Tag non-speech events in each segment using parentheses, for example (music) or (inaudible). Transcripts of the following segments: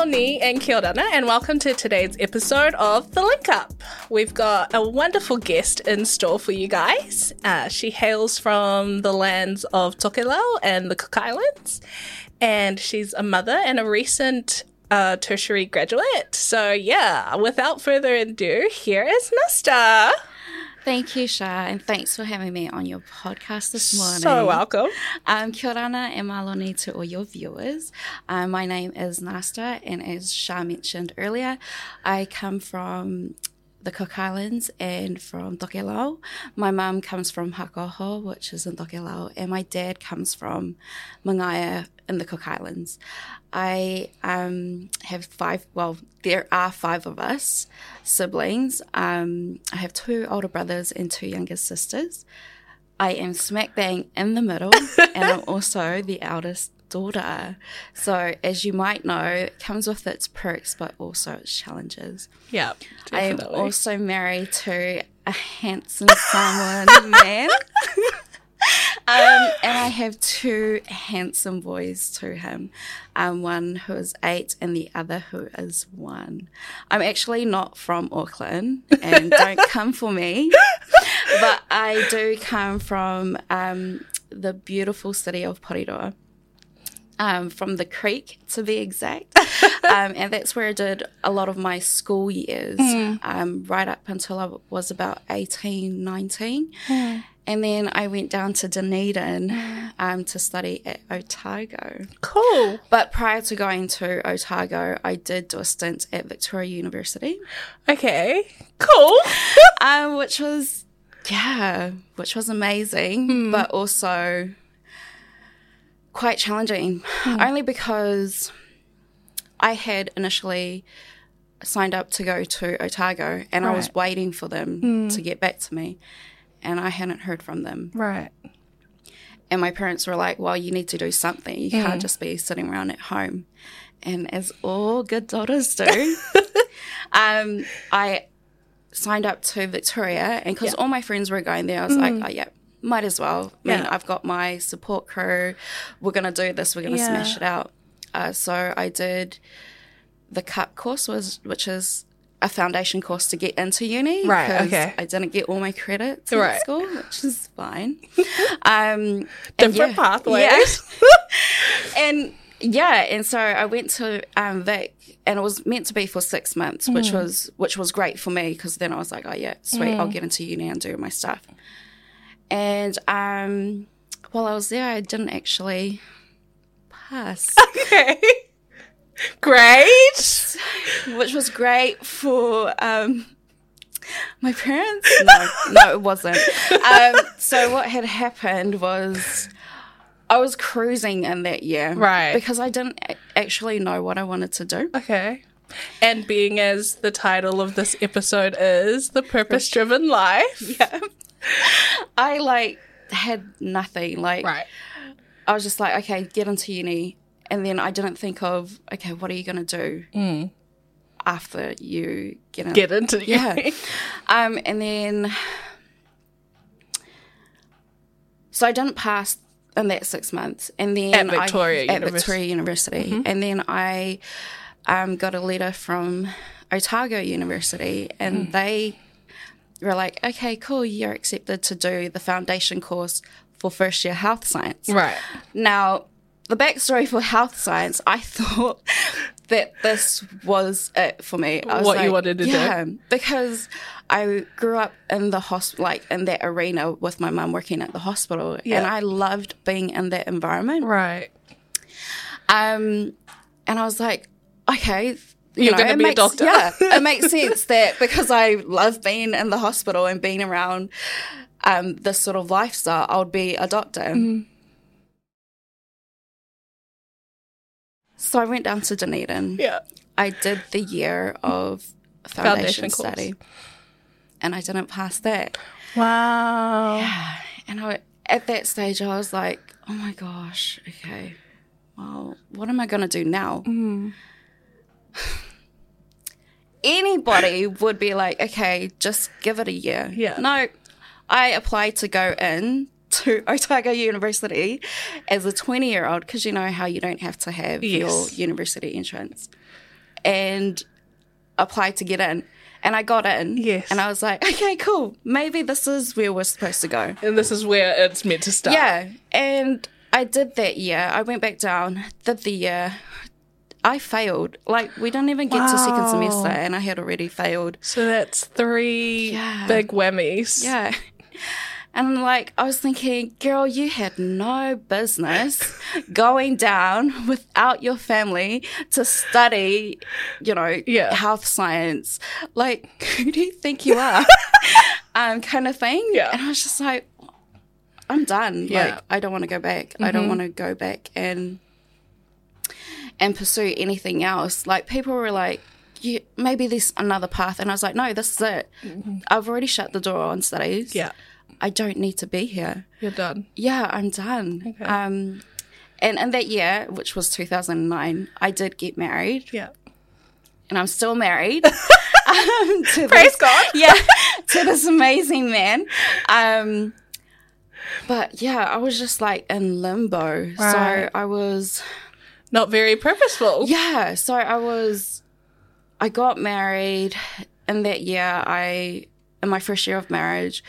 Maloni and kia ora, and welcome to today's episode of The Link Up. We've got a wonderful guest in store for you guys. Uh, she hails from the lands of Tokelau and the Cook Islands, and she's a mother and a recent uh, tertiary graduate. So, yeah, without further ado, here is Nasstta. Thank you, Shah, and thanks for having me on your podcast this morning. So welcome. Um, kia ora and maloni to all your viewers. Um, my name is Nasstta, and as Shah mentioned earlier, I come from the Cook Islands and from Tokelau. My mum comes from Hakoho, which is in Tokelau, and my dad comes from Mangaia in the Cook Islands. I um, have five, well, there are five of us siblings. Um, I have two older brothers and two younger sisters. I am smack bang in the middle, and I'm (laughs) also the eldest daughter. So, as you might know, it comes with its perks, but also its challenges. Yeah. I am also married to a handsome Samoan (laughs) man. (laughs) Um, and I have two handsome boys to him, um, one who is eight and the other who is one. I'm actually not from Auckland and (laughs) don't come for me, but I do come from um, the beautiful city of Porirua um, from the creek to be exact. (laughs) um, and that's where I did a lot of my school years, mm. um, right up until I was about 18, 19. Mm. And then I went down to Dunedin um, to study at Otago. Cool. But prior to going to Otago, I did do a stint at Victoria University. Okay, cool. (laughs) um, which was, yeah, which was amazing, mm. but also quite challenging, mm. only because I had initially signed up to go to Otago and right. I was waiting for them mm. to get back to me and I hadn't heard from them. Right. And my parents were like, well, you need to do something. You mm. can't just be sitting around at home. And as all good daughters do, (laughs) um, I signed up to Victoria. And because yeah. all my friends were going there, I was mm. like, oh, yeah, might as well. I mean, I've got my support crew. We're going to do this. We're going to yeah. smash it out. Uh, so I did the CUP course, was which is a foundation course to get into uni. Right. Okay. I didn't get all my credits right. at school, which is (laughs) fine. Um, Different yeah, pathways. Yeah. (laughs) and yeah, and so I went to um, Vic, and it was meant to be for six months, mm. which was which was great for me because then I was like, oh yeah, sweet, mm. I'll get into uni and do my stuff. And um, while I was there, I didn't actually pass. (laughs) Okay. Great. (laughs) Which was great for um, my parents. (laughs) No, no, it wasn't. Um, so what had happened was I was cruising in that year, right? Because I didn't actually know what I wanted to do. Okay. And being as the title of this episode is the purpose driven life. Yeah. (laughs) I like had nothing. Like right. I was just like, okay, get into uni and then I didn't think of okay, what are you going to do mm. after you get in, get into yeah, (laughs) um, and then so I didn't pass in that six months, and then at Victoria I, at Victoria University, mm-hmm. and then I um, got a letter from Otago University, and mm. they were like, "Okay, cool, you're accepted to do the foundation course for first year health science." Right now, the backstory for health science, I (laughs) thought that this was it for me. what like, you wanted to yeah, do? because I grew up in the hospital, like in that arena with my mum working at the hospital, yeah. and I loved being in that environment. Right. Um, and I was like, okay, you You're going to be makes, a doctor. yeah, it (laughs) makes sense that because I love being in the hospital and being around um, this sort of lifestyle, I would be a doctor. Mm. So I went down to Dunedin. Yeah. I did the year of foundation, foundation study. And I didn't pass that. Wow. Yeah. And I, at that stage, I was like, oh my gosh, okay, well, what am I going to do now? Mm. Anybody would be like, okay, just give it a year. Yeah. No, I applied to go in to (laughs) Otago University as a 20 year old because you know how you don't have to have yes. your university entrance. and applied to get in. And I got in. Yes. And I was like, okay, cool. Maybe this is where we're supposed to go. And this is where it's meant to start. Yeah. And I did that year. I went back down, did the year. I failed. Like, we don't even get to second semester, and I had already failed. So that's three Yeah. big whammies. Yeah. And like, I was thinking, girl, you had no business (laughs) going down without your family to study, you know, Yeah. health science. Like, who do you think you are? (laughs) um, kind of thing. Yeah. And I was just like, I'm done. Yeah. Like, I don't want to go back. I don't want to go back and and pursue anything else. Like people were like, you, maybe there's another path, and I was like, no, this is it. I've already shut the door on studies. Yeah. I don't need to be here. You're done. Yeah, I'm done. Okay. Um, and in that year, which was 2009, I did get married, Yeah. and I'm still married. (laughs) um, to Praise this, God. (laughs) yeah, to this amazing man. Um, but yeah, I was just like in limbo. Right. So I was Not very purposeful. yeah, so I was, I got married in that year. I, in my first year of marriage,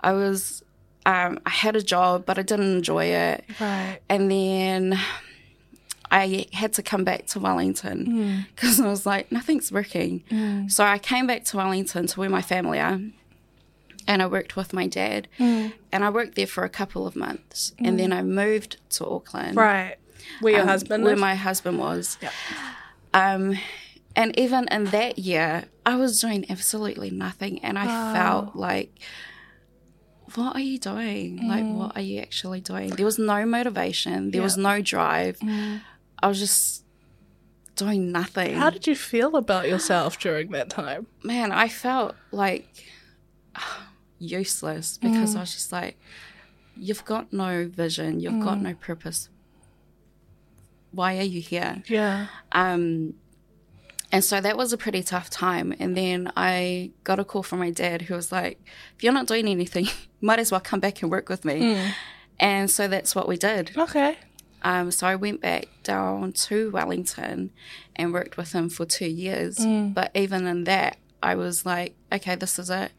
I was, um, I had a job, but I didn't enjoy it. Right. And then I had to come back to Wellington hmm. because I was like, nothing's working. Hmm. So I came back to Wellington to where my family are. And I worked with my dad. Hmm. And I worked there for a couple of months. And then I moved to Auckland Right. Where your um, husband where lives? my husband was. Yeah. Um, and even in that year, I was doing absolutely nothing, and I felt like, what are you doing? Like, Mm. what are you actually doing? There was no motivation. There was no drive. I was just doing nothing. How did you feel about yourself during that time? Man, I felt like (sighs) useless because Mm. I was just like, you've got no vision. You've Mm. got no purpose. Why are you here? Yeah. Um, and so that was a pretty tough time. And then I got a call from my dad who was like, if you're not doing anything, (laughs) might as well come back and work with me. And so that's what we did. Okay. Um, so I went back down to Wellington and worked with him for two years. But even in that, I was like, okay, this is it.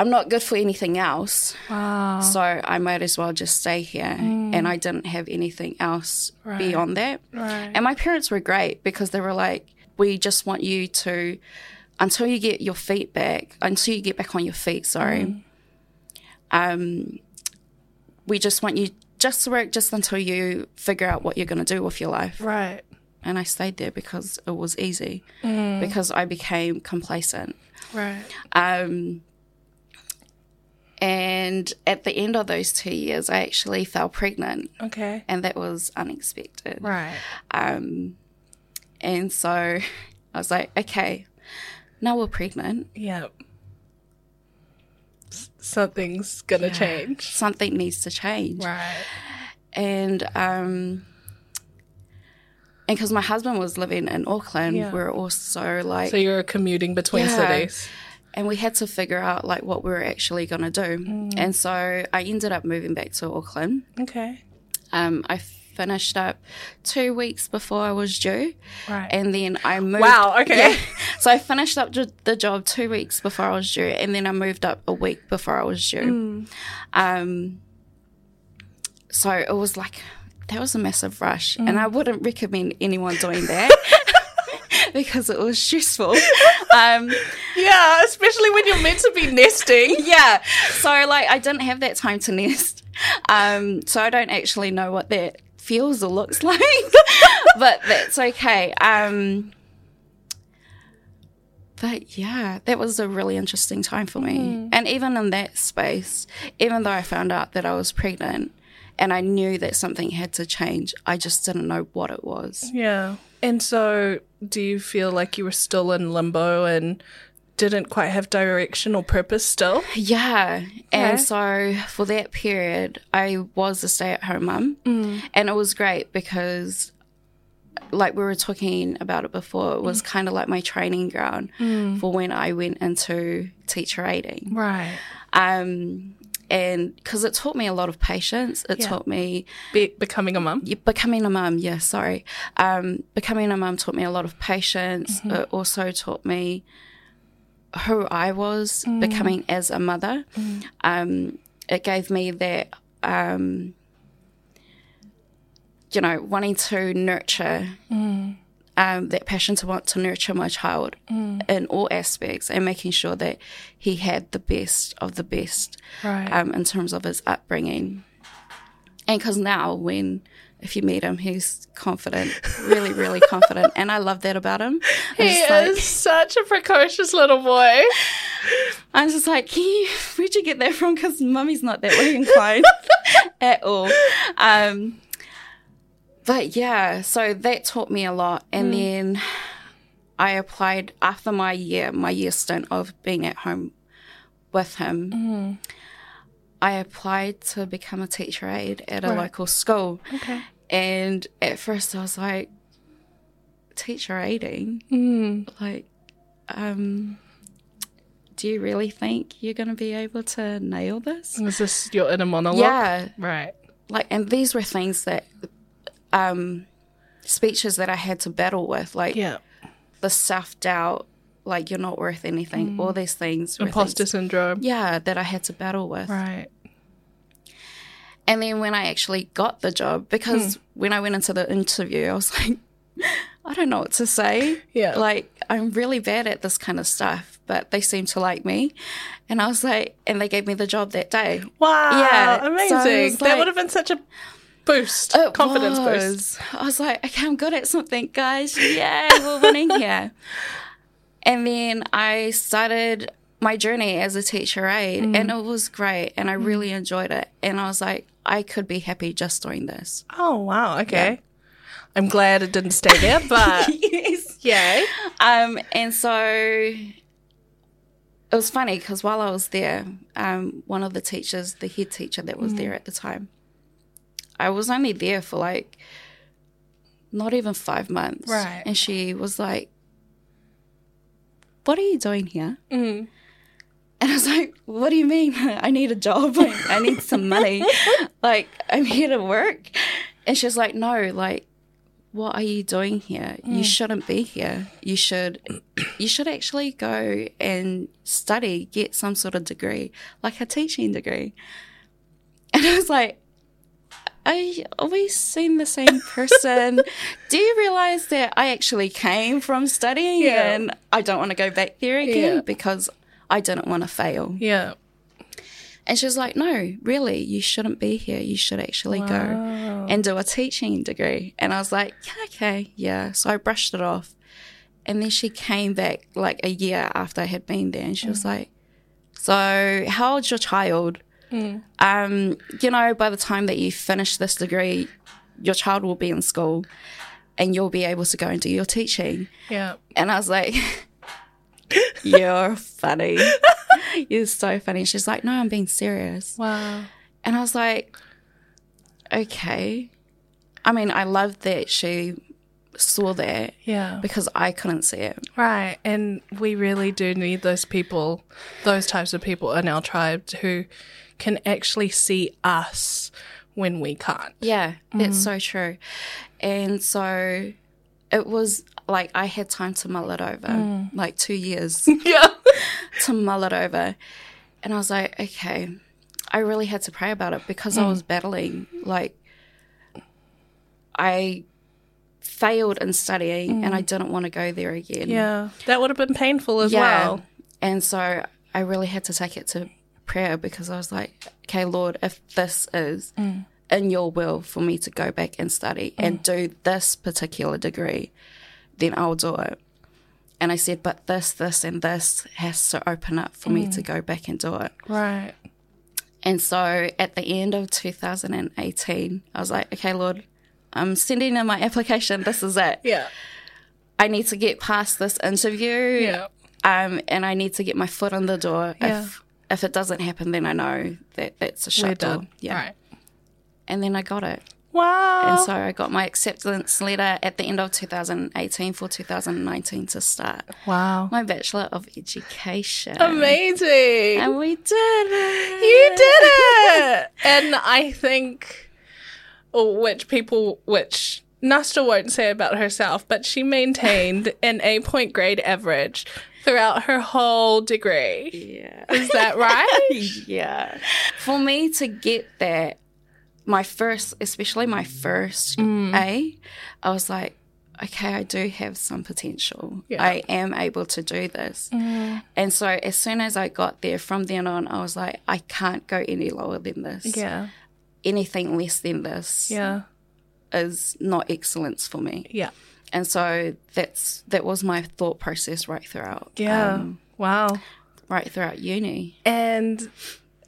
I'm not good for anything else. Wow. So I might as well just stay here. And I didn't have anything else Right. beyond that. Right. And my parents were great because they were like, we just want you to, until you get your feet back, until you get back on your feet, sorry, um, we just want you just to work just until you figure out what you're going to do with your life. Right. And I stayed there because it was easy, because I became complacent. Right. Um, and at the end of those two years, I actually fell pregnant, Okay. and that was unexpected. Right. Um, and so I was like, okay, now we're pregnant. Yeah. S- Something's gonna change. Something needs to change. Right. And um, and because my husband was living in Auckland, Yeah. we were also like, So you're commuting between Yeah. cities. And we had to figure out like what we were actually going to do. Mm. And so I ended up moving back to Auckland. Okay. Um, I finished up two weeks before I was due. Right. And then I moved. Wow, okay. Yeah. So I finished up the job two weeks before I was due, and then I moved up a week before I was due. Mm. Um, so it was like that was a massive rush, and Mm. I wouldn't recommend anyone doing that (laughs) (laughs) because it was stressful. (laughs) Um, yeah, especially when you're meant to be nesting. (laughs) yeah, so like I didn't have that time to nest, um, so I don't actually know what that feels or looks like, but that's okay. Um, but yeah, that was a really interesting time for me. And even in that space, even though I found out that I was pregnant and I knew that something had to change, I just didn't know what it was. Yeah. And so, do you feel like you were still in limbo and didn't quite have direction or purpose still? Yeah. And so for that period, I was a stay at home mum. Mm. And it was great because, like we were talking about it before, it was mm. kind of like my training ground mm. for when I went into teacher aiding. Right. Um, and because it taught me a lot of patience, it Yeah. taught me Be- becoming a mum. becoming a mum. Yeah, sorry. Um, becoming a mum taught me a lot of patience. Mm-hmm. It also taught me who I was becoming as a mother. Um, it gave me that, um, you know, wanting to nurture. Um, that passion to want to nurture my child in all aspects and making sure that he had the best of the best Right. um, in terms of his upbringing. And because now, when if you meet him, he's confident, really, really (laughs) confident, and I love that about him. I'm he like, is such a precocious little boy. (laughs) I'm just like, Can you, where'd you get that from? Because mummy's not that way (laughs) inclined at all. Um, but yeah, so that taught me a lot, and then I applied after my year, my year stint of being at home with him. I applied to become a teacher aide at a Right. local school. Okay. And at first I was like, teacher aiding? Mm. Like, um, do you really think you're going to be able to nail this? Is this your inner monologue? Yeah. Right. Like, and these were things that, um, speeches that I had to battle with, like Yeah. the self doubt, like you're not worth anything, all these things. Imposter things- syndrome. yeah, that I had to battle with. Right. And then when I actually got the job, because when I went into the interview, I was (laughs) like, I don't know what to say. Yeah. Like, I'm really bad at this kind of stuff, but they seem to like me. And I was like, and they gave me the job that day. Wow. Yeah, so Amazing. that would have been such a boost. It confidence boost. I was like, okay, I'm good at something, guys. Yay, we're winning here. (laughs) And then I started my journey as a teacher aide, Mm. and it was great, and I really enjoyed it. And I was like, I could be happy just doing this. Oh, wow. Okay. I'm glad it didn't stay there, (laughs) but yes. yay. Um, and so it was funny because while I was there, um, one of the teachers, the head teacher that was there at the time, I was only there for like not even five months. Right. And she was like, What are you doing here? Mm. And I was like, What do you mean? (laughs) I need a job. Like, (laughs) I need some money. (laughs) like, I'm here to work. And she's like, No, like, what are you doing here? You shouldn't be here. You should you should actually go and study, get some sort of degree, like a teaching degree. And I was like, I always seen the same person. (laughs) Do you realize that I actually came from studying Yeah. and I don't want to go back there again Yeah. because I didn't want to fail? Yeah. And she was like, No, really, you shouldn't be here. You should actually go and do a teaching degree. And I was like, yeah, okay, yeah. So I brushed it off. And then she came back like a year after I had been there and she was mm. like, So, how old's your child? Um, you know, by the time that you finish this degree, your child will be in school and you'll be able to go and do your teaching. Yeah. And I was like, (laughs) You're funny. (laughs) You're so funny. She's like, No, I'm being serious. Wow. And I was like, okay. I mean, I love that she saw that Yeah. because I couldn't see it. Right. And we really do need those people, those types of people in our tribe who can actually see us when we can't. Yeah, it's mm-hmm. so true. And so it was like I had time to mull it over, mm. like two years (laughs) Yeah. (laughs) to mull it over. And I was like, okay, I really had to pray about it because I mm. was battling. Like, I failed in studying and I mm. didn't want to go there again. Yeah. That would have been painful as Yeah. well. And so I really had to take it to prayer because I was like, okay, Lord, if this is mm. in your will for me to go back and study and mm. do this particular degree, then I'll do it. And I said, but this, this, and this has to open up for me to mm. go back and do it. Right. And so at the end of 2018, I was like, okay, Lord, I'm sending in my application. This is it. Yeah. I need to get past this interview Yeah. um, and I need to get my foot on the door. Yeah. If if it doesn't happen, then I know that that's a shut door. Yeah, Right. and then I got it. Wow. And so I got my acceptance letter at the end of 2018 for 2019 to start wow. my Bachelor of Education. Amazing. And we did it. You did it. and I think, oh, which people, which Nasstta won't say about herself, but she maintained an A point grade average throughout her whole degree. Yeah. Is that right? (laughs) yeah. For me to get that, my first, especially my first mm. A, I was like, okay, I do have some potential. Yeah. I am able to do this. Mm. And so as soon as I got there, from then on, I was like, I can't go any lower than this. yeah. Anything less than this Yeah. is not excellence for me. Yeah. And so that's that was my thought process right throughout. Yeah. um, wow. right throughout uni. And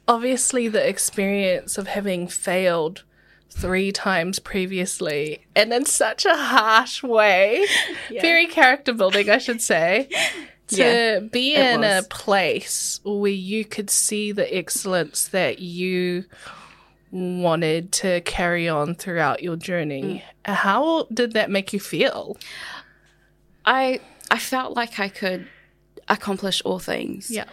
obviously, the experience of having failed three times previously and in such a harsh way, very character building, I should say. (laughs) To Yeah, be in a place where you could see the excellence that you wanted to carry on throughout your journey. Mm. How did that make you feel? I I felt like I could accomplish all things. Yeah.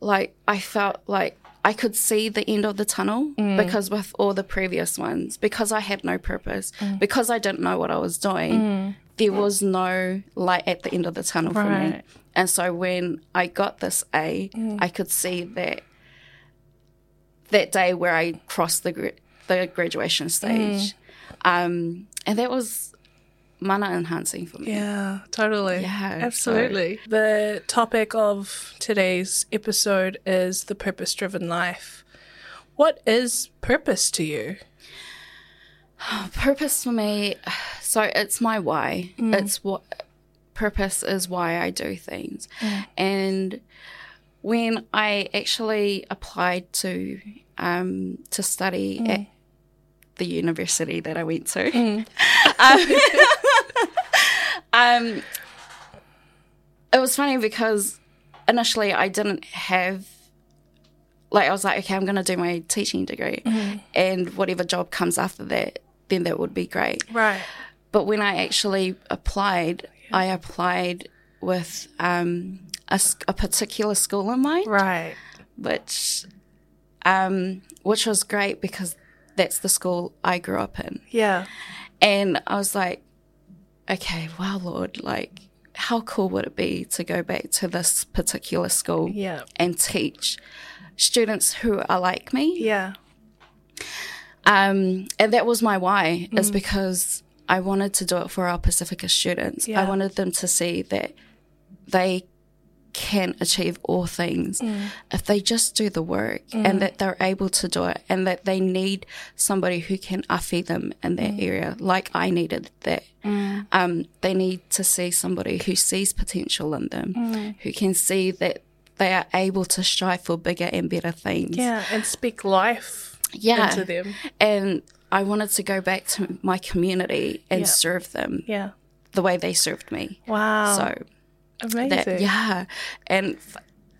Like I felt like I could see the end of the tunnel Mm. because with all the previous ones, because I had no purpose, Mm. because I didn't know what I was doing, there was no light at the end of the tunnel for me. And so when I got this A, Mm. I could see that that day where I crossed the the graduation stage, mm. um, and that was mana enhancing for me. Yeah, totally. Yeah, absolutely. The topic of today's episode is the purpose driven life. What is purpose to you? (sighs) Purpose for me, (sighs) so it's my why. Mm. It's what purpose is why I do things. Mm. And when I actually applied to um, to study at the university that I went to, (laughs) um, um, it was funny because initially I didn't have like I was like, okay, I'm going to do my teaching degree, and whatever job comes after that, then that would be great. Right. But when I actually applied, I applied with um, a, a particular school in mind, Right. which um, which was great because that's the school I grew up in, Yeah. and I was like, okay, wow, Lord, like. How cool would it be to go back to this particular school Yeah. and teach students who are like me? Yeah. Um, and that was my why, is because I wanted to do it for our Pacifica students. Yeah. I wanted them to see that they can achieve all things mm. if they just do the work mm. and that they're able to do it and that they need somebody who can affy them in that mm. area, like I needed that. Um, they need to see somebody who sees potential in them, who can see that they are able to strive for bigger and better things. Yeah. And speak life Yeah. into them. And I wanted to go back to my community and Yeah. serve them Yeah. the way they served me. Wow. So Amazing. that, yeah. And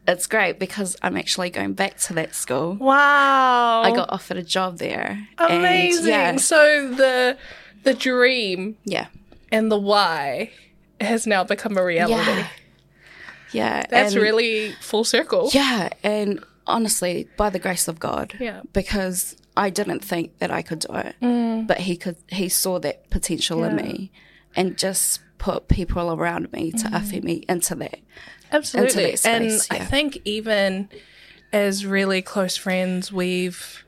it's great because I'm actually going back to that school. Wow. I got offered a job there. amazing. Yeah. So the the dream Yeah. and the why has now become a reality. Yeah. Yeah. That's and- really full circle. Yeah. And honestly, by the grace of God. Yeah. Because I didn't think that I could do it. But he could he saw that potential in Mm. Me and just put people around me to affect me into that. Absolutely. that and space, I think even as really close friends, we've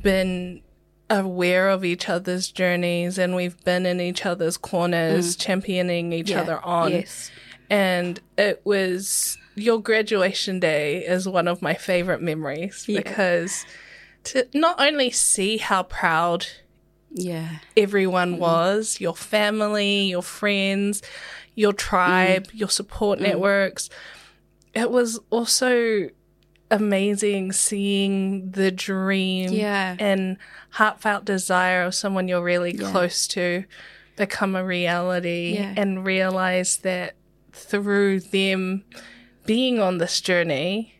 been aware of each other's journeys and we've been in each other's corners, championing each Mm. Yeah. other on. Yes. And it was your graduation day is one of my favorite memories Yeah. because to not only see how proud Yeah. everyone Mm-hmm. was your family, your friends, your tribe, Mm. your support networks. It was also amazing seeing the dream Yeah. and heartfelt desire of someone you're really Yeah. close to become a reality Yeah. and realize that through them being on this journey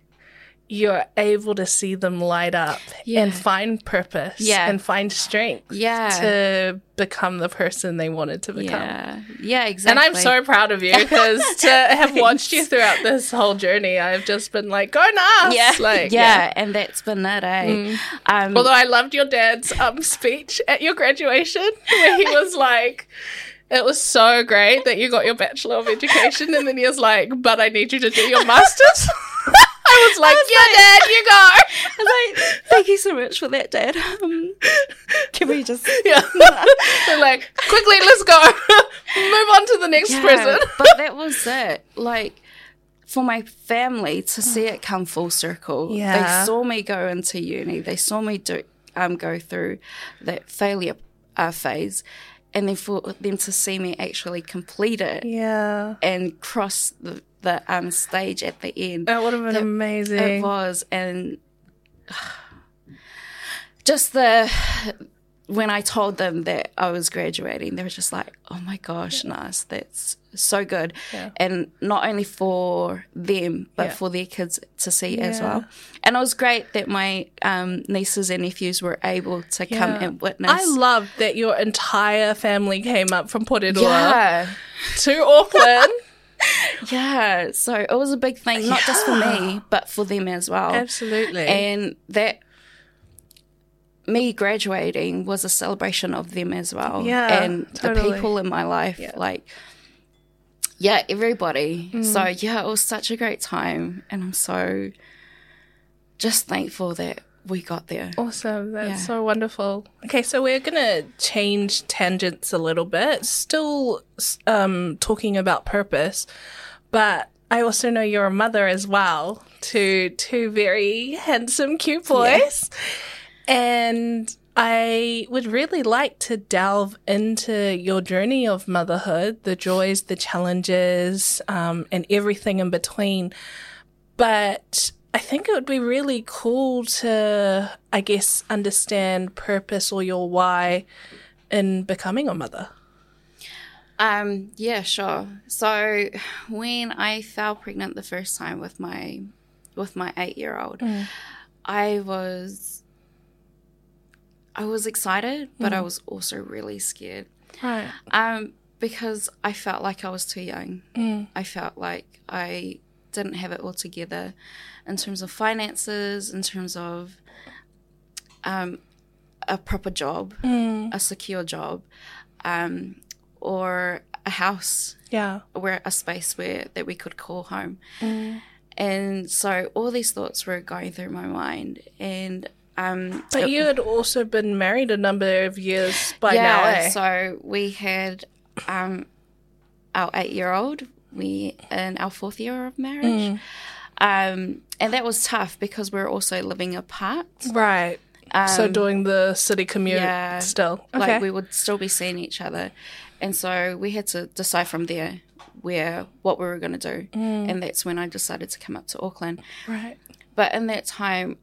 you're able to see them light up Yeah. and find purpose Yeah. and find strength Yeah. to become the person they wanted to become. yeah. Yeah, And. I'm so proud of you (laughs) because to have watched you throughout this whole journey, I've just been like, go nuts. yeah, Like, yeah, and that's been it, eh? Mm. Um, Although I loved your dad's um, speech at your graduation, (laughs) where he was like, it was so great that you got your Bachelor of Education, and then he was like, but I need you to do your (laughs) Master's. I was like, yeah, Dad, you go. (laughs) I was like, thank you so much for that, Dad. Um, can we just (laughs) Yeah. (laughs) They're like, quickly, let's go. Move on to the next Yeah, prison. but that was it. Like for my family to see it come full circle. Yeah. They saw me go into uni. They saw me do um go through that failure uh, phase, and then for them to see me actually complete it Yeah. and cross the the um stage at the end. That would have been amazing. It was, and just the when I told them that I was graduating, they were just like, "Oh my gosh, nice! That's so good!" Yeah. And not only for them, but Yeah. for their kids to see as well. And it was great that my um, nieces and nephews were able to come and witness. I loved that your entire family came up from Porirua yeah, to Auckland. (laughs) (laughs) yeah. So it was a big thing, not just for me, but for them as well. Absolutely. and that me graduating was a celebration of them as well Yeah, and the people in my life like yeah everybody Mm. so yeah it was such a great time and i'm so just thankful that we got there Awesome. That's Yeah. so wonderful. Okay, so we're going to change tangents a little bit. Still um, talking about purpose, but I also know you're a mother as well to two very handsome, cute boys. And I would really like to delve into your journey of motherhood, the joys, the challenges, um, and everything in between. But I think it would be really cool to, I guess, understand purpose or your why in becoming a mother. Um, yeah, sure. So when I fell pregnant the first time with my with my eight year old, I was I was excited, but I was also really scared. Right. Um, because I felt like I was too young. I felt like I didn't have it all together in terms of finances, in terms of um, a proper job, a secure job, um, or a house Yeah. where a space where that we could call home. And so all these thoughts were going through my mind, and um, But you had also been married a number of years by yeah, now, eh? so we had um, our eight-year-old, we in our fourth year of marriage, Mm. um, and that was tough because we are also living apart. right. so Um, doing the city commute yeah, still. Okay. Like we would still be seeing each other, and so we had to decide from there where what we were going to do, Mm. and that's when I decided to come up to Auckland. right. But in that time,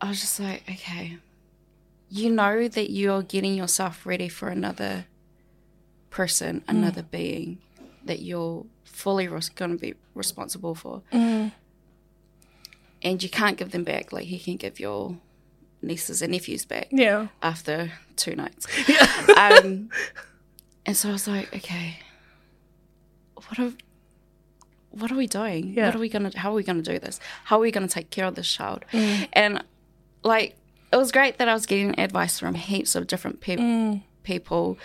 I was just like, okay, you know that you're getting yourself ready for another person, another being that you're fully res- going to be responsible for. Mm. And you can't give them back like you can give your nieces and nephews back Yeah. after two nights. (laughs) um, and so I was like, okay, what are what are we doing? Yeah. What are we gonna? How are we gonna do this? How are we gonna take care of this child? Mm. And like, it was great that I was getting advice from heaps of different peop mm. People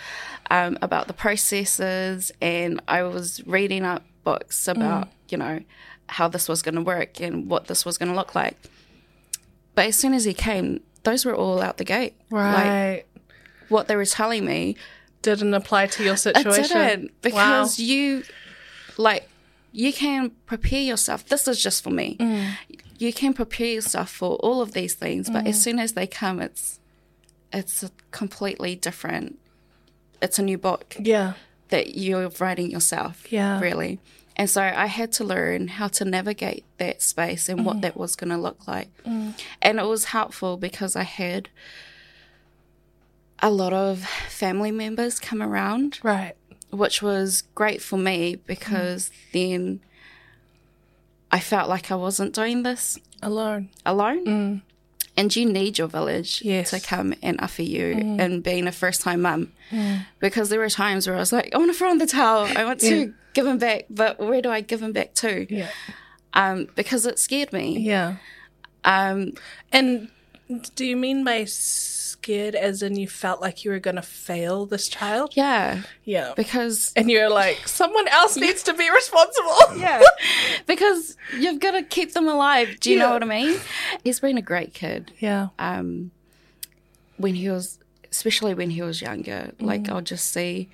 um, about the processes, and I was reading up books about mm. you know how this was going to work and what this was going to look like. But as soon as he came, those were all out the gate. Like Right. what they were telling me, didn't apply to your situation. it didn't because you, like, you can prepare yourself. This is just for me. Mm. You can prepare yourself for all of these things, but as mm. soon as they come, it's it's a completely different. It's a new book Yeah. that you're writing yourself. Yeah. really. And so I had to learn how to navigate that space and Mm. what mm-hmm. that was going to look like. Mm. And it was helpful because I had a lot of family members come around, Right. which was great for me because mm-hmm. then I felt like I wasn't doing this Alone. alone. Mm. And you need your village Yes. to come and offer you and being a first time mum. Because there were times where I was like, I want to throw in the towel. I want to Yeah. give him back, but where do I give him back to? Yeah. Um, because it scared me. Yeah. Um, And do you mean by scared as in you felt like you were going to fail this child? yeah, Yeah. because And you're like, someone else needs to be responsible. yeah, (laughs) because you've got to keep them alive. Do you Yeah. know what I mean? He's been a great kid. Yeah. um, when he was, especially when he was younger, like Mm. I'll just see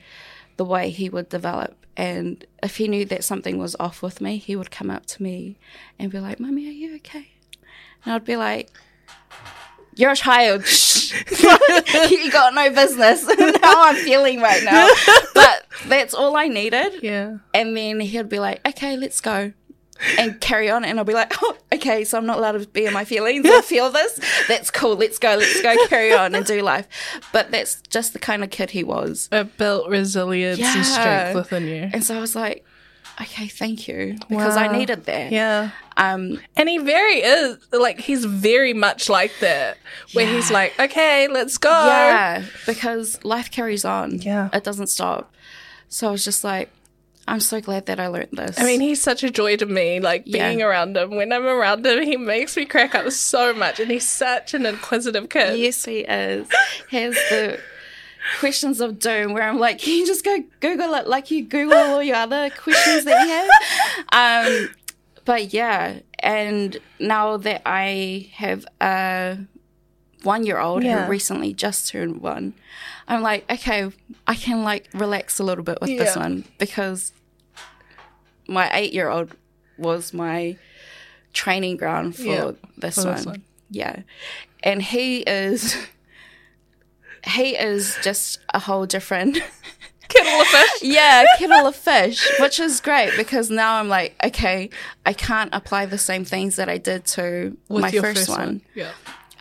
the way he would develop. And if he knew that something was off with me, he would come up to me and be like, Mummy, are you okay? And I'd be like, You're a child. (laughs) You got no business. (laughs) How I'm feeling right now. But that's all I needed. Yeah. And then he'd be like, okay, let's go. And carry on. And I'll be like, oh, okay, so I'm not allowed to be in my feelings I feel this. That's cool. Let's go. Let's go carry on and do life. But that's just the kind of kid he was. It built resilience and strength within you. And so I was like, okay, thank you. Because I needed that. Yeah. Um, And he very is like he's very much like that. Where he's like, Okay, let's go. yeah. Because life carries on. Yeah. It doesn't stop. So I was just like, I'm so glad that I learned this. I mean, he's such a joy to me, like Yeah. being around him. When I'm around him, he makes me crack up so much. And he's such an inquisitive kid. Yes, he is. He has the questions of doom where I'm like, can (laughs) you just go Google it like you Google all your other questions that you have? (laughs) Um, but yeah, and now that I have a one year old Yeah. who recently just turned one, I'm like, okay, I can like relax a little bit with this one because my eight year old was my training ground for Yeah, this, for one. this one. Yeah. And he is (laughs) he is just a whole different (laughs) Kettle of fish. (laughs) yeah, kettle of fish, which is great because now I'm like, okay, I can't apply the same things that I did to With my your first, one. Yeah.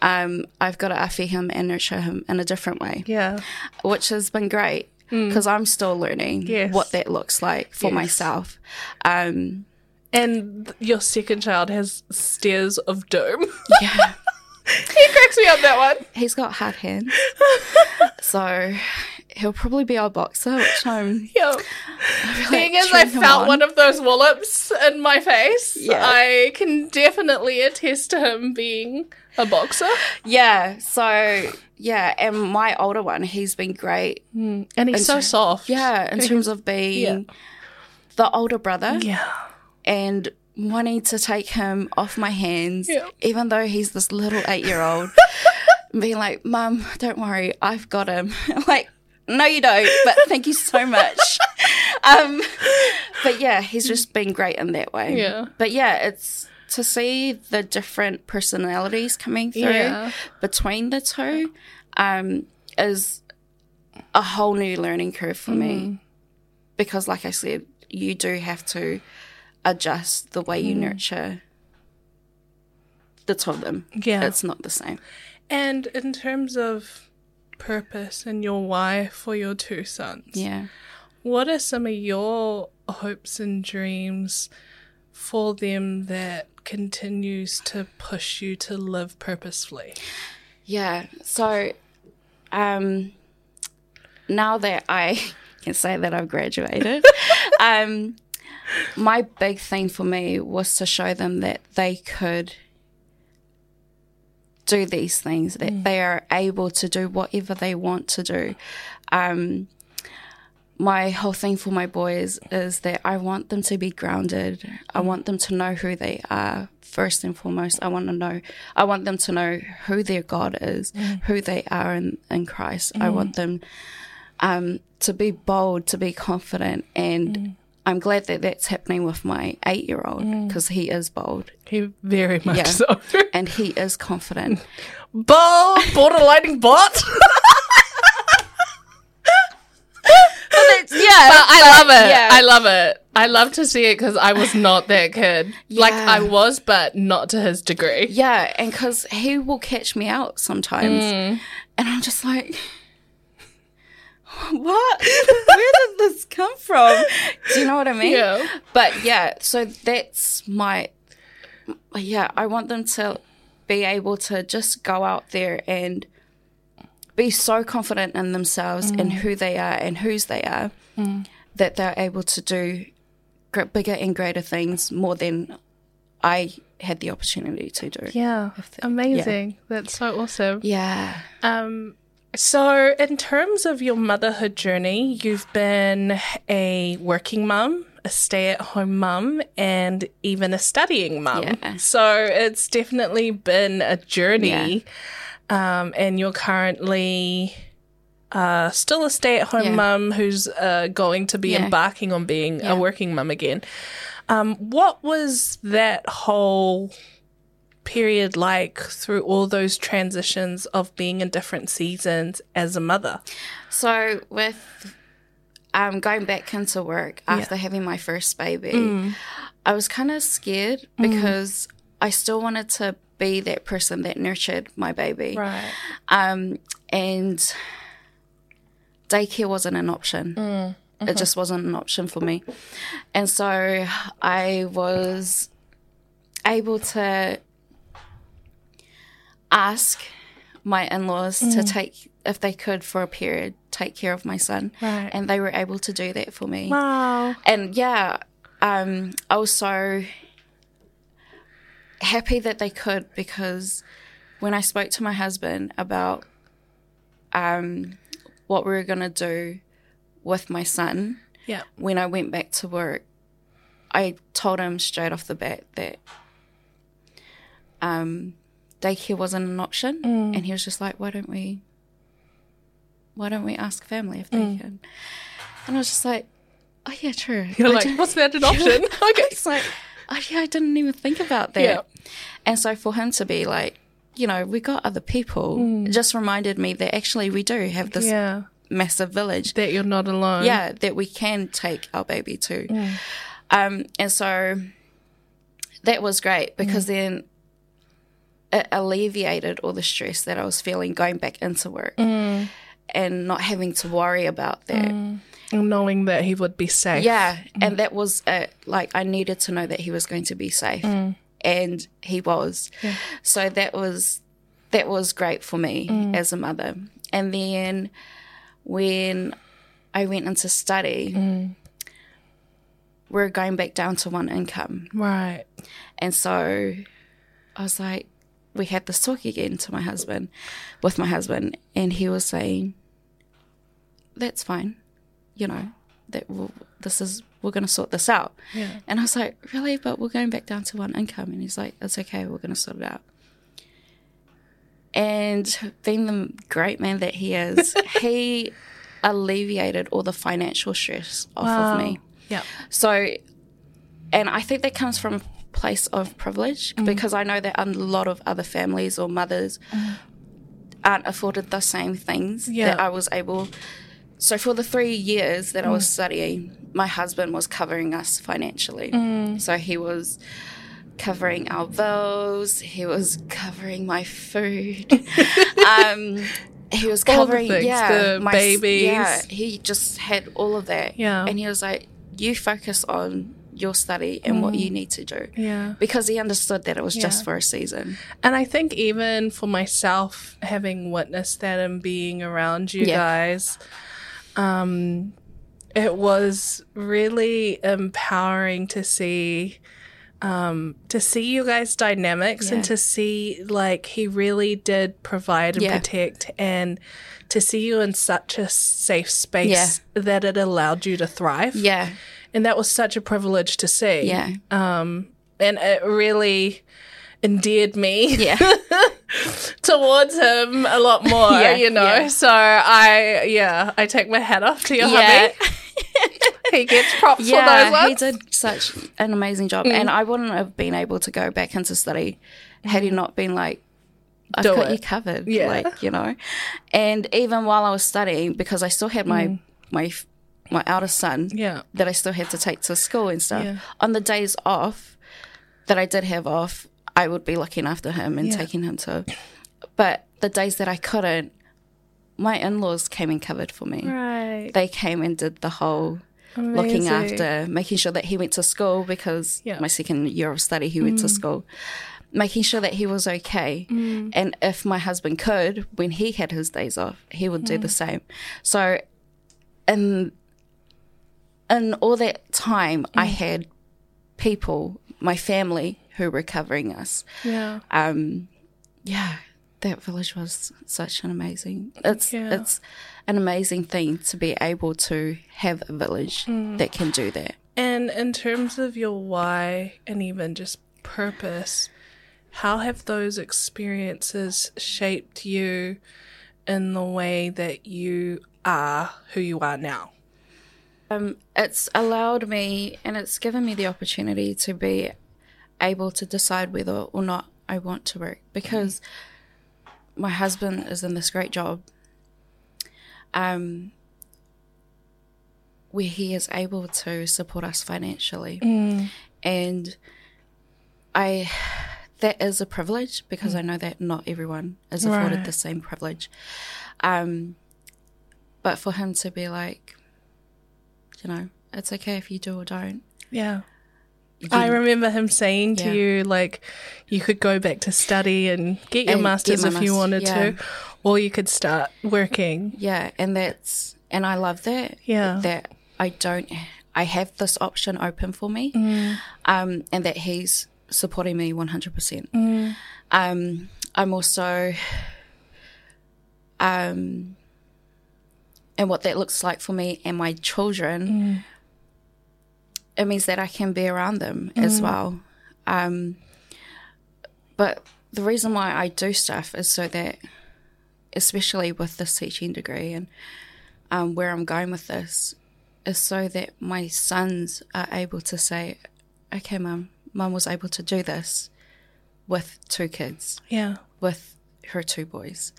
Um, I've got to affect him and nurture him in a different way, Yeah. which has been great because I'm still learning Mm. Yes. what that looks like for Yes. myself. Um, And th- your second child has stairs of doom. yeah, (laughs) he cracks me up that one. he's got hard hands, so he'll probably be our boxer, which I'm Yeah. really Thing is, I felt on. one of those wallops in my face. Yeah. I can definitely attest to him being a boxer. Yeah, so yeah, and my older one, he's been great. Hmm. And he's so ter- soft. Yeah, in terms of being (laughs) the older brother Yeah. and wanting to take him off my hands, Yeah. even though he's this little eight year old, (laughs) being like, Mum, don't worry, I've got him. (laughs) Like, no, you don't, but thank you so much. (laughs) um, but yeah, he's just been great in that way. Yeah. But yeah, it's to see the different personalities coming through Yeah. between the two um, is a whole new learning curve for Mm. me. Because, like I said, you do have to adjust the way you Mm. nurture the two of them. Yeah. It's not the same. And in terms of purpose and your why for your two sons, Yeah. what are some of your hopes and dreams for them that continues to push you to live purposefully? Yeah. So, um, now that I (laughs) can say that I've graduated, (laughs) um, my big thing for me was to show them that they could do these things, that mm. they are able to do whatever they want to do. Um, my whole thing for my boys is that I want them to be grounded. I mm. want them to know who they are first and foremost. I want to know. I want them to know who their God is, mm. who they are in, in Christ. I want them um, to be bold, to be confident, and I'm glad that that's happening with my eight-year-old mm. because he is bold He very much Yeah. so. (laughs) and he is confident. Ball, borderlining bot. (laughs) yeah, But I love it. yeah. I love it. I love to see it because I was not that kid. Like I was, but not to his degree. Yeah, and because he will catch me out sometimes, mm. and I'm just like, (laughs) what? Where did this come from? Do you know what I mean? Yeah. But yeah, so that's my yeah, I want them to be able to just go out there and be so confident in themselves and who they are and whose they are that they're able to do bigger and greater things more than I had the opportunity to do. Yeah. Amazing. That's so awesome. Yeah. Um, so, in terms of your motherhood journey, you've been a working mum, a stay at home mum, and even a studying mum. Yeah. So, it's definitely been a journey. Um, and you're currently uh, still a stay at home Yeah. mum who's uh, going to be Yeah. embarking on being Yeah. a working mum again. Um, what was that whole period like through all those transitions of being in different seasons as a mother? So with um, going back into work after having my first baby, Mm. I was kind of scared because I still wanted to be that person that nurtured my baby. Right. Um, and daycare wasn't an option. Mm, It uh-huh. just wasn't an option for me. And so I was able to ask my in laws to Mm. take, if they could for a period, take care of my son. Right. And they were able to do that for me. Wow. And yeah, um, I was so happy that they could because when I spoke to my husband about um, what we were going to do with my son Yeah. when I went back to work, I told him straight off the bat that um, daycare wasn't an option, mm. and he was just like, "Why don't we? Why don't we ask family if they mm. can?" And I was just like, "Oh yeah, true." (laughs) You're I like, what's that an (laughs) option? (laughs) okay. it's like, oh yeah, I didn't even think about that. Yeah. And so for him to be like, you know, we got other people, mm. it just reminded me that actually we do have this Yeah. massive village. That you're not alone. Yeah, that we can take our baby to. Um, and so that was great because then it alleviated all the stress that I was feeling going back into work mm. and not having to worry about that. Mm. And knowing that he would be safe. Yeah, mm. and that was uh, like I needed to know that he was going to be safe, and he was. So that was that was great for me as a mother. And then when I went into study, we're going back down to one income, Right. and so I was like, we had this talk again to my husband, with my husband, and he was saying, "That's fine, you know, that we'll, this is we're going to sort this out." Yeah. And I was like, "Really? But we're going back down to one income." And he's like, "It's okay, we're going to sort it out." And being the great man that he is, (laughs) he alleviated all the financial stress off of me. Yeah. So, and I think that comes from place of privilege Mm. because I know that a lot of other families or mothers aren't afforded the same things Yeah. that I was able. So, for the three years that I Mm. was studying, my husband was covering us financially. Mm. So, he was covering our bills, he was covering my food. (laughs) um, he was covering, things, yeah, the my, babies. Yeah, he just had all of that. Yeah. And he was like, you focus on your study and what you need to do. Yeah. Because he understood that it was Yeah. just for a season. And I think even for myself, having witnessed that and being around you Yeah. guys, um, it was really empowering to see um to see you guys dynamics and to see like he really did provide and Yeah. protect and to see you in such a safe space that it allowed you to thrive Yeah. And that was such a privilege to see Yeah. um and it really endeared me Yeah. (laughs) towards him a lot more, Yeah, you know. yeah. So I, yeah, I take my hat off to your Yeah. hubby. (laughs) he gets props for those ones. He did such an amazing job. Mm. And I wouldn't have been able to go back into study had he mm. not been like, I've Do got it. you covered. Yeah. Like, you know. And even while I was studying, because I still had my mm. my my eldest son Yeah. that I still had to take to school and stuff. Yeah. On the days off that I did have off, I would be looking after him and Yeah. taking him to. But the days that I couldn't, my in laws came and covered for me. Right. They came and did the whole looking after, making sure that he went to school because Yeah. my second year of study, he went to mm. school, making sure that he was okay. Mm. And if my husband could, when he had his days off, he would do the mm. same. So, in, in all that time, I had people, my family, who were covering us Yeah. um yeah that village was such an amazing it's Yeah. it's an amazing thing to be able to have a village Mm. that can do that And in terms of your why and even just purpose, how have those experiences shaped you in the way that you are who you are now? Um it's allowed me and it's given me the opportunity to be able to decide whether or not I want to work because my husband is in this great job um where he is able to support us financially and I that is a privilege because I know that not everyone is afforded Right. the same privilege. Um, but for him to be like, you know, it's okay if you do or don't. Yeah. I remember him saying to Yeah. you, like, you could go back to study and get your And master's get if you wanted yeah. to, or you could start working. Yeah, and that's and I love that. Yeah. that I don't. I have this option open for me, Mm. um, and that he's supporting me one hundred percent. Mm. Um, I'm also, um, and what that looks like for me and my children. Mm. It means that I can be around them as well. Um, but the reason why I do stuff is so that, especially with this teaching degree and um, where I'm going with this, is so that my sons are able to say, okay, mum, mum was able to do this with two kids, Yeah. with her two boys.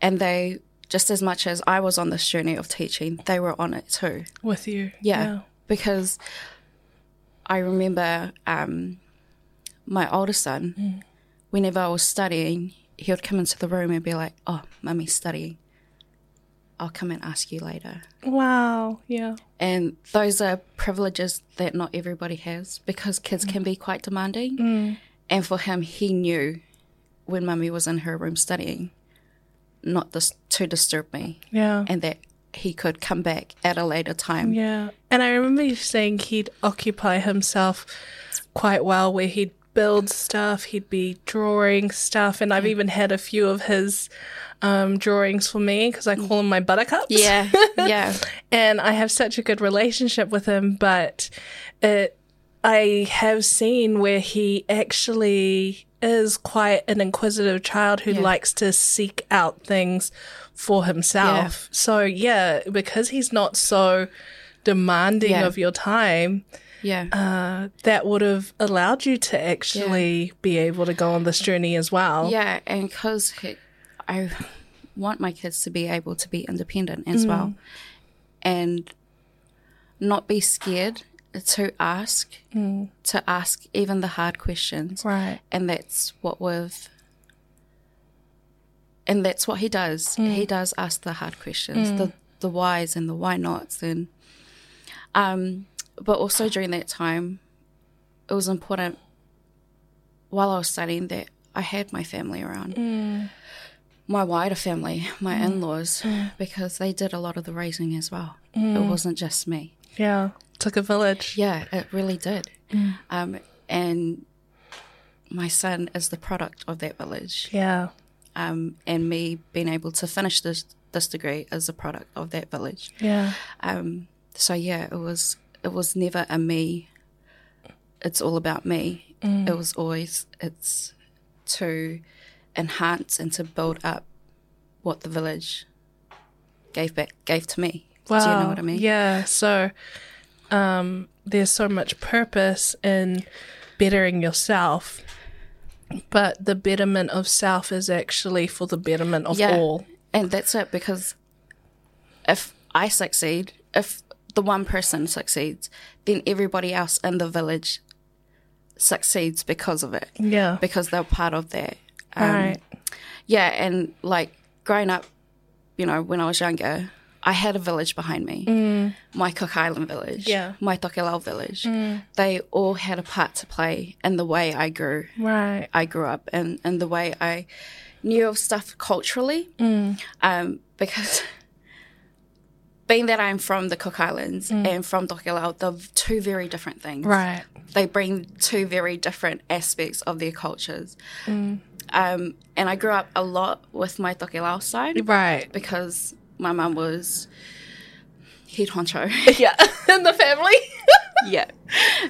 And they, just as much as I was on this journey of teaching, they were on it too. With you. Yeah. Because I remember um, my older son, mm. whenever I was studying, he would come into the room and be like, oh, mummy's studying. I'll come and ask you later. Wow. Yeah. And those are privileges that not everybody has because kids can mm. be quite demanding. Mm. And for him, he knew when mummy was in her room studying not dis- to disturb me Yeah. and that he could come back at a later time. Yeah. And I remember you saying he'd occupy himself quite well, where he'd build stuff, he'd be drawing stuff. And I've even had a few of his um, drawings for me because I call them my buttercups. Yeah, yeah, (laughs) and I have such a good relationship with him, but it I have seen where he actually is quite an inquisitive child who Yeah. likes to seek out things for himself. So yeah, because he's not so demanding Yeah. of your time, yeah. uh, that would have allowed you to actually be able to go on this journey as well. Yeah, and because I want my kids to be able to be independent as well, and not be scared to ask, mm. to ask even the hard questions, Right. and that's what we've. And that's what he does. Mm. He does ask the hard questions, the mm. the whys and the why nots, and um, but also during that time, it was important while I was studying that I had my family around, my wider family, my in-laws, because they did a lot of the raising as well. It wasn't just me. Yeah. Took a village. Yeah, it really did. Um, and my son is the product of that village. Yeah. Um, and me being able to finish this this degree is a product of that village. Yeah. Um, so yeah, it was it was never a me. It's all about me. It was always it's to enhance and to build up what the village gave back gave to me. Wow. Do you know what I mean? Yeah. So um, there's so much purpose in bettering yourself, but the betterment of self is actually for the betterment of Yeah. all. And that's it because if I succeed, if the one person succeeds, then everybody else in the village succeeds because of it, Yeah. because they're part of that. Um, right. Yeah, and like growing up, you know, when I was younger, I had a village behind me, mm. my Cook Island village, Yeah. my Tokelau village. Mm. They all had a part to play in the way I grew. Right. I grew up and, and the way I knew of stuff culturally. Mm. Um, because (laughs) being that I'm from the Cook Islands and from Tokelau, they're two very different things. Right. They bring two very different aspects of their cultures. Um, and I grew up a lot with my Tokelau side Right. because my mum was head honcho. (laughs) Yeah. (laughs) In the family. (laughs) yeah.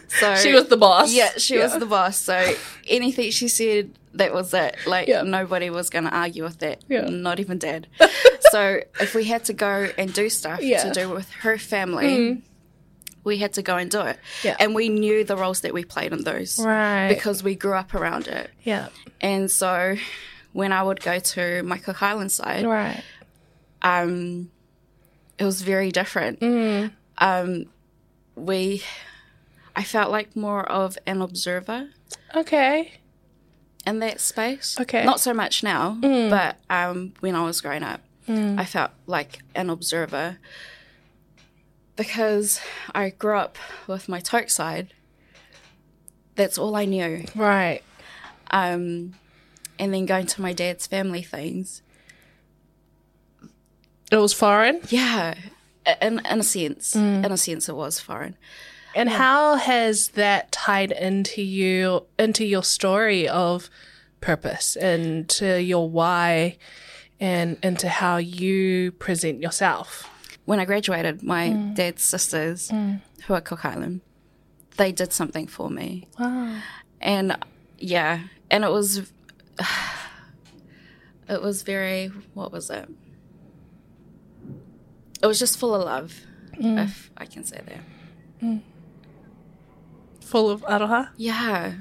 So she was the boss. Yeah, she was the boss. So anything she said, that was it. Like Yeah. nobody was going to argue with that. Yeah. Not even dad. so if we had to go and do stuff Yeah. Mm. to do with her family, we had to go and do it. Yeah. And we knew the roles that we played in those Right. because we grew up around it. yeah. And so when I would go to my Cook Island side, Right. Um, it was very different. Mm. Um, we, I felt like more of an observer Okay. in that space. Okay. Mm. Not so much now, but um, when I was growing up, I felt like an observer because I grew up with my toke side. That's all I knew. Right. Um, and then going to my dad's family things. It was foreign. Yeah, in, in a sense. Mm. In a sense, it was foreign. And how has that tied into you into your story of purpose and to your why and into how you present yourself? When I graduated, my Mm. dad's sisters, who are Cook Island, they did something for me. Wow. and yeah and it was (sighs) it was very what was it it was just full of love if i can say that Full of aroha. yeah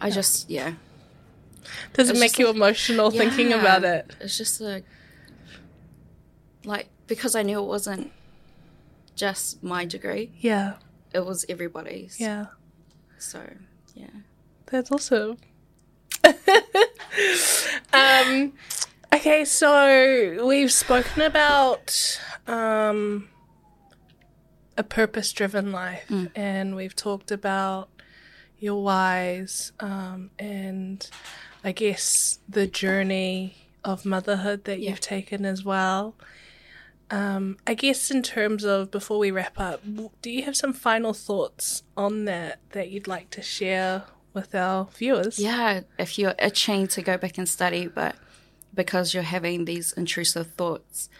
i just yeah Does it make you like- emotional thinking about it? it's just a like because i knew it wasn't just my degree Yeah. it was everybody's Yeah. so yeah That's awesome. (laughs) um, okay, so we've spoken about um, a purpose driven life, and we've talked about your whys um, and I guess the journey of motherhood that you've taken as well. Um, I guess in terms of before we wrap up, do you have some final thoughts on that that you'd like to share with our viewers? Yeah, if you're itching to go back and study, but because you're having these intrusive thoughts,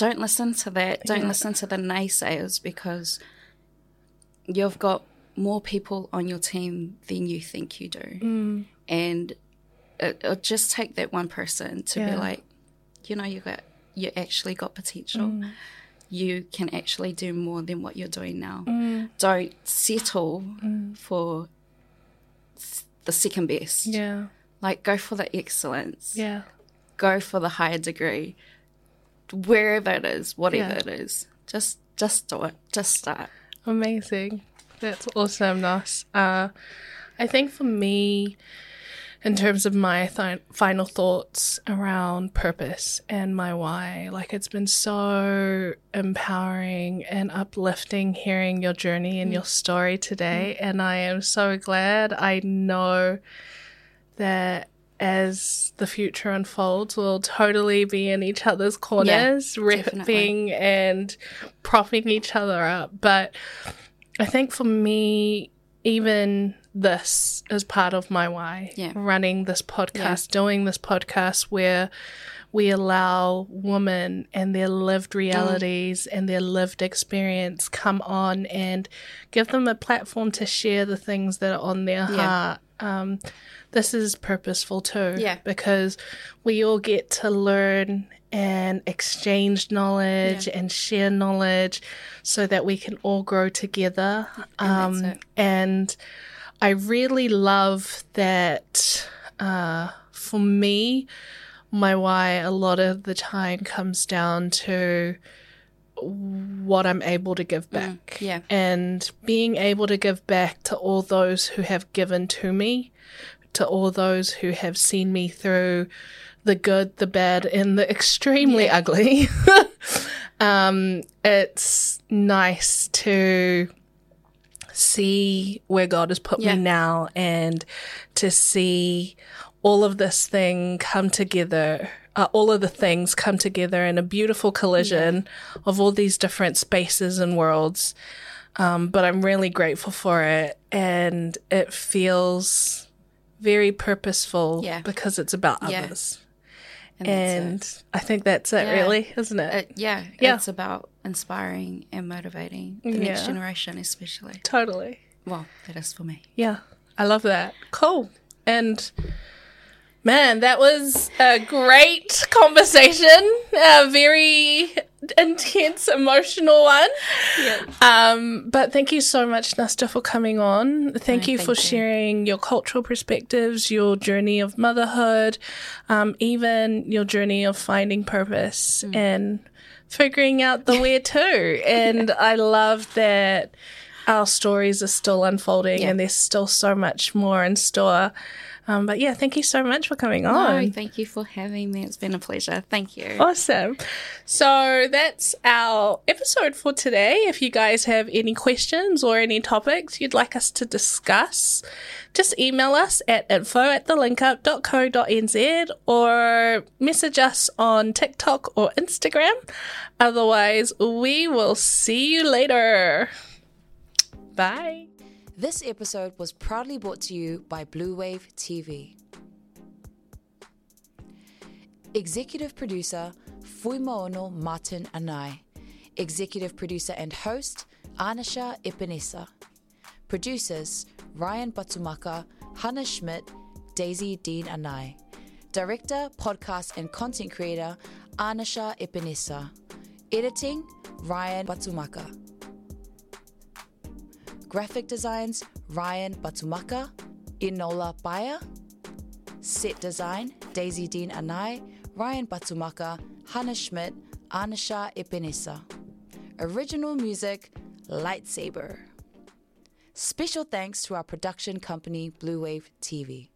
don't listen to that. Don't Yeah. listen to the naysayers because you've got more people on your team than you think you do. Mm. And it, it'll just take that one person to Yeah. be like, you know, you got you actually got potential. Mm. You can actually do more than what you're doing now. Mm. Don't settle for the second best. Yeah. Like go for the excellence. Yeah. Go for the higher degree. Wherever it is, whatever Yeah. it is. Just just do it. Just start. Amazing. That's awesome, Nas. Uh, I think for me, in terms of my th- final thoughts around purpose and my why, like it's been so empowering and uplifting hearing your journey and your story today. And I am so glad I know that as the future unfolds, we'll totally be in each other's corners, definitely. repping and propping each other up. But I think for me, even this is part of my why. Yeah. Running this podcast, doing this podcast where we allow women and their lived realities and their lived experience come on and give them a platform to share the things that are on their heart. Um, this is purposeful too. Yeah. Because we all get to learn and exchange knowledge and share knowledge so that we can all grow together. And Um, and I really love that uh, for me, my why a lot of the time comes down to what I'm able to give back. yeah. And being able to give back to all those who have given to me, to all those who have seen me through the good, the bad, and the extremely ugly. (laughs) Um, it's nice to see where God has put Yeah. me now and to see all of this thing come together. Uh, all of the things come together in a beautiful collision of all these different spaces and worlds. Um, but I'm really grateful for it, and it feels very purposeful Yeah. because it's about Yeah. others. And, And. I think that's it, Yeah. really, isn't it? Uh, yeah, Yeah. it's about inspiring and motivating the next generation, especially. totally. Well, that is for me. Yeah, I love that. Cool. And man, that was a great conversation. A very intense, emotional one. Yeah. Um, but thank you so much, Nasstta, for coming on. Thank No, you for you. sharing your cultural perspectives, your journey of motherhood, um, even your journey of finding purpose Mm. and figuring out the where to. (laughs) And I love that our stories are still unfolding Yeah. and there's still so much more in store. Um, but yeah, thank you so much for coming on. No, thank you for having me. It's been a pleasure. Thank you. Awesome. So that's our episode for today. If you guys have any questions or any topics you'd like us to discuss, just email us at info at thelinkup.co.nz or message us on TikTok or Instagram. Otherwise, we will see you later. Bye. This episode was proudly brought to you by Blue Wave TV. Executive producer Fuimaono Martin Anai. Executive producer and host Anasha Epinesa. Producers Ryan Batumaka, Hannah Schmidt, Daisy Dean Anai. Director, podcast, and content creator Anasha Epinesa. Editing Ryan Batumaka. Graphic designs Ryan Batumaka, Inola Baya. Set design Daisy Dean Anai, Ryan Batumaka, Hannah Schmidt, Anisha Epinesa. Original music Lightsaber. Special thanks to our production company Blue Wave TV.